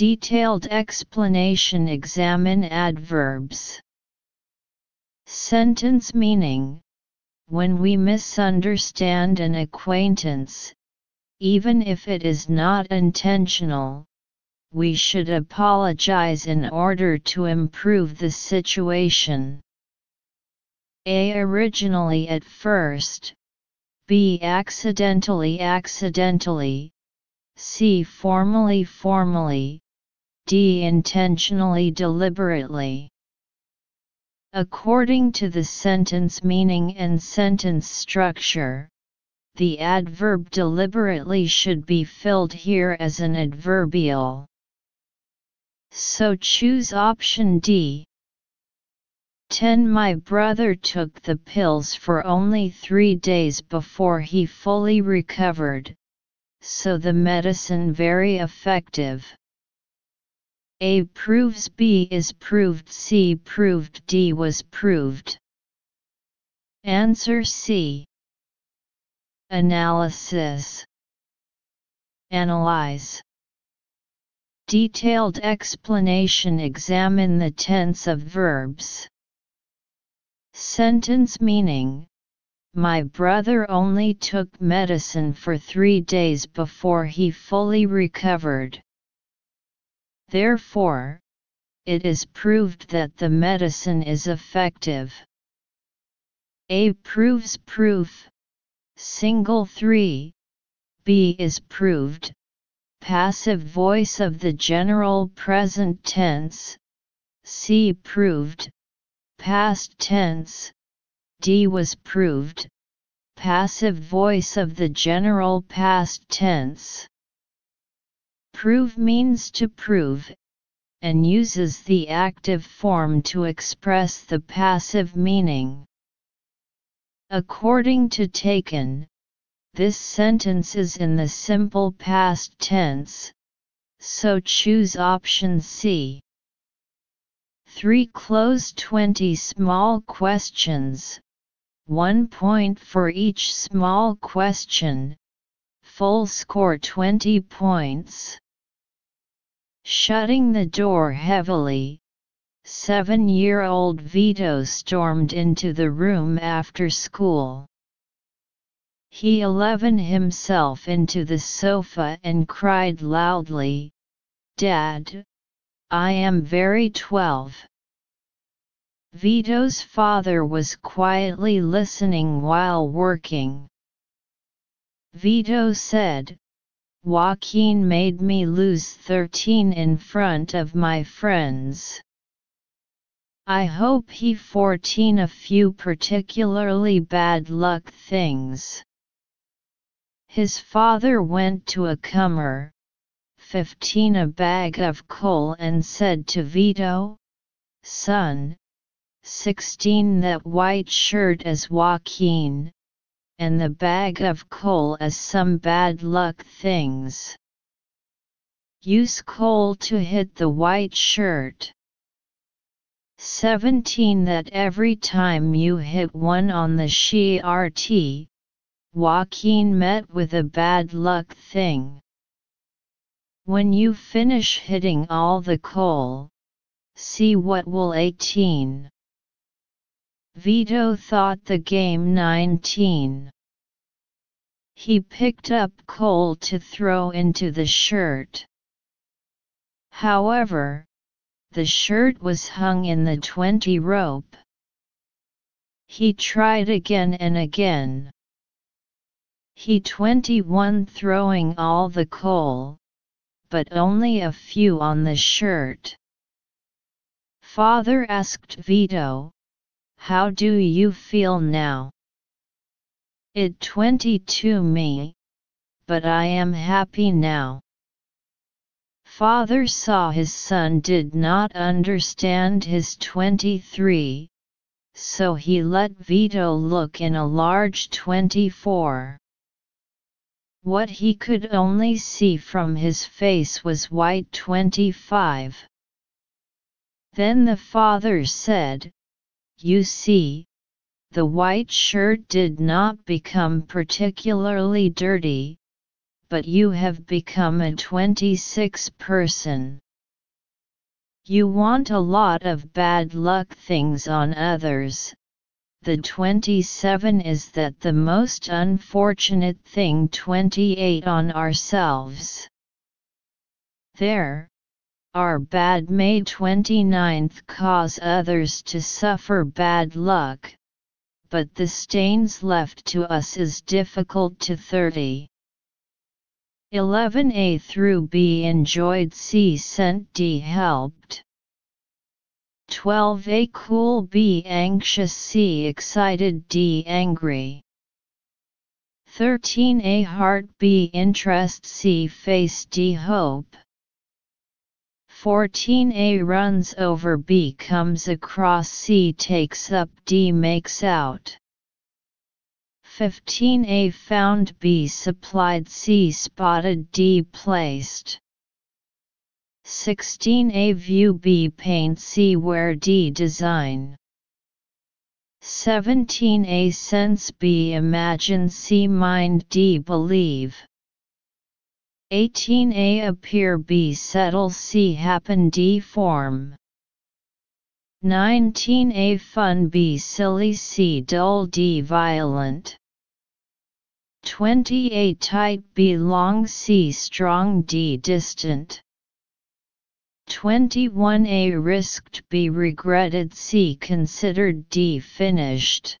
Detailed explanation Examine adverbs. Sentence meaning When we misunderstand an acquaintance, even if it is not intentional, we should apologize in order to improve the situation. A. Originally at first. B. Accidentally accidentally. C. Formally formally. D. Intentionally deliberately. According to the sentence meaning and sentence structure, the adverb deliberately should be filled here as an adverbial. So choose option D. 10 My brother took the pills for only three days before he fully recovered, so the medicine very effective. A proves B is proved C proved D was proved. Answer C. Analysis Analyze Detailed explanation Examine the tense of verbs. Sentence meaning My brother only took medicine for three days before he fully recovered. Therefore, it is proved that the medicine is effective. A proves proof, single 3, B is proved, passive voice of the general present tense, C proved, past tense, D was proved, passive voice of the general past tense. Prove means to prove, and uses the active form to express the passive meaning. According to Taken, this sentence is in the simple past tense, so choose option C. 3 close 20 small questions, 1 point for each small question, full score 20 points. Shutting the door heavily, seven-year-old Vito stormed into the room after school. He eleven himself into the sofa and cried loudly, Dad, I am very twelve. Vito's father was quietly listening while working. Vito said, Joaquin made me lose 13 in front of my friends. I hope he 14 a few particularly bad luck things. His father went to a comer, 15 a bag of coal and said to Vito, Son, 16 that white shirt as Joaquin, and the bag of coal as some bad luck things. Use coal to hit the white shirt. 17 That every time you hit one on the SHRT, Joaquin met with a bad luck thing. When you finish hitting all the coal, see what will 18. Vito thought the game 19. He picked up coal to throw into the shirt. However, the shirt was hung in the 20 rope. He tried again and again. He 21 throwing all the coal, but only a few on the shirt. Father asked Vito, How do you feel now? It 22 me, but I am happy now. Father saw his son did not understand his 23, so he let Vito look in a large 24. What he could only see from his face was white 25. Then the father said, You see, the white shirt did not become particularly dirty, but you have become a 26 person. You want a lot of bad luck things on others. The 27 is that the most unfortunate thing 28 on ourselves. There, our bad May 29th cause others to suffer bad luck, but the stains left to us is difficult to 30. 11a threw b enjoyed c sent d helped. 12a cool b anxious c excited d angry. 13a heart b interest c face d hope 14a runs over b comes across c takes up d makes out 15A found B supplied C spotted D placed. 16A view B paint C where D design. 17A sense B imagine C mind D believe. 18A appear B settle C happen D form. 19A fun B silly C dull D violent. 28 tight B long C strong D distant 21A risked B regretted C considered D finished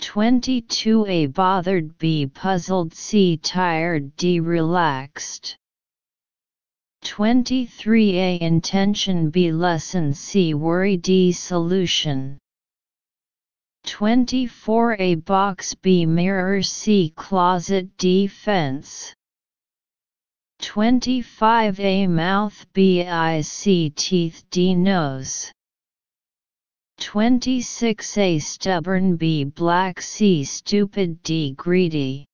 22A bothered B puzzled C tired D relaxed. 23A intention B lesson C worry D solution. 24 A box B mirror C closet D fence 25 A mouth B eyes C teeth D nose 26 A stubborn B black C stupid D greedy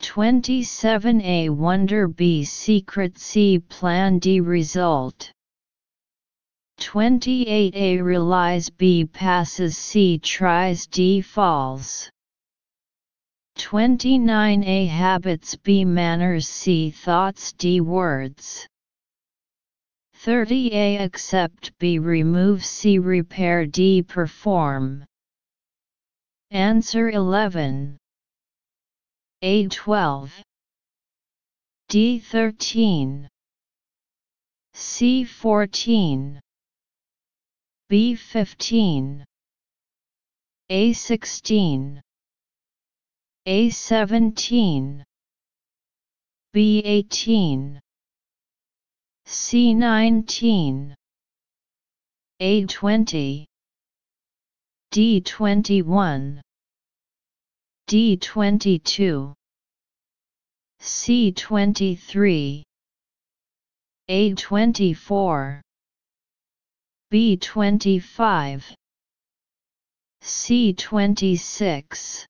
27 A wonder B secret C plan D result 28A relies B passes C tries D falls. 29A habits B manners C thoughts D words. 30A accept B remove C repair D perform. Answer 11. A12. D13. C14. B15 A16 A17 B18 C19 A20 D21 D22 C23 A24 B25 C26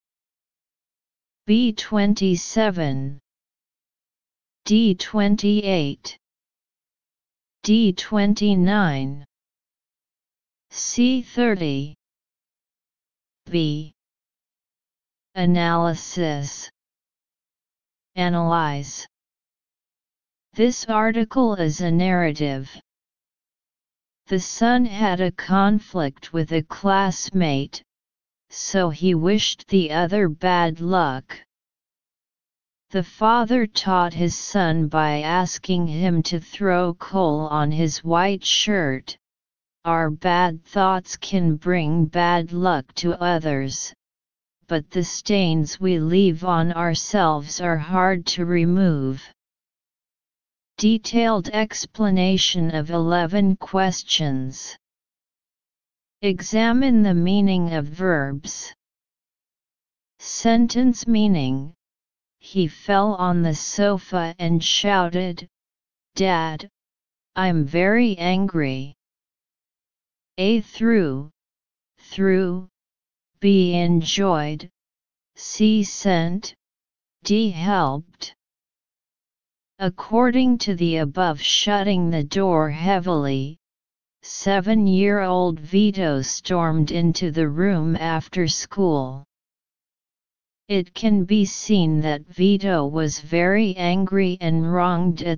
B27 D28 D29 C30 B. Analysis. Analyze. This article is a narrative. The son had a conflict with a classmate, so he wished the other bad luck. The father taught his son by asking him to throw coal on his white shirt. Our bad thoughts can bring bad luck to others, but the stains we leave on ourselves are hard to remove. Detailed explanation of 11 questions. Examine the meaning of verbs. Sentence meaning He fell on the sofa and shouted, Dad, I'm very angry. A threw, threw, B enjoyed, C sent, D helped. According to the above shutting the door heavily, seven-year-old Vito stormed into the room after school. It can be seen that Vito was very angry and wronged at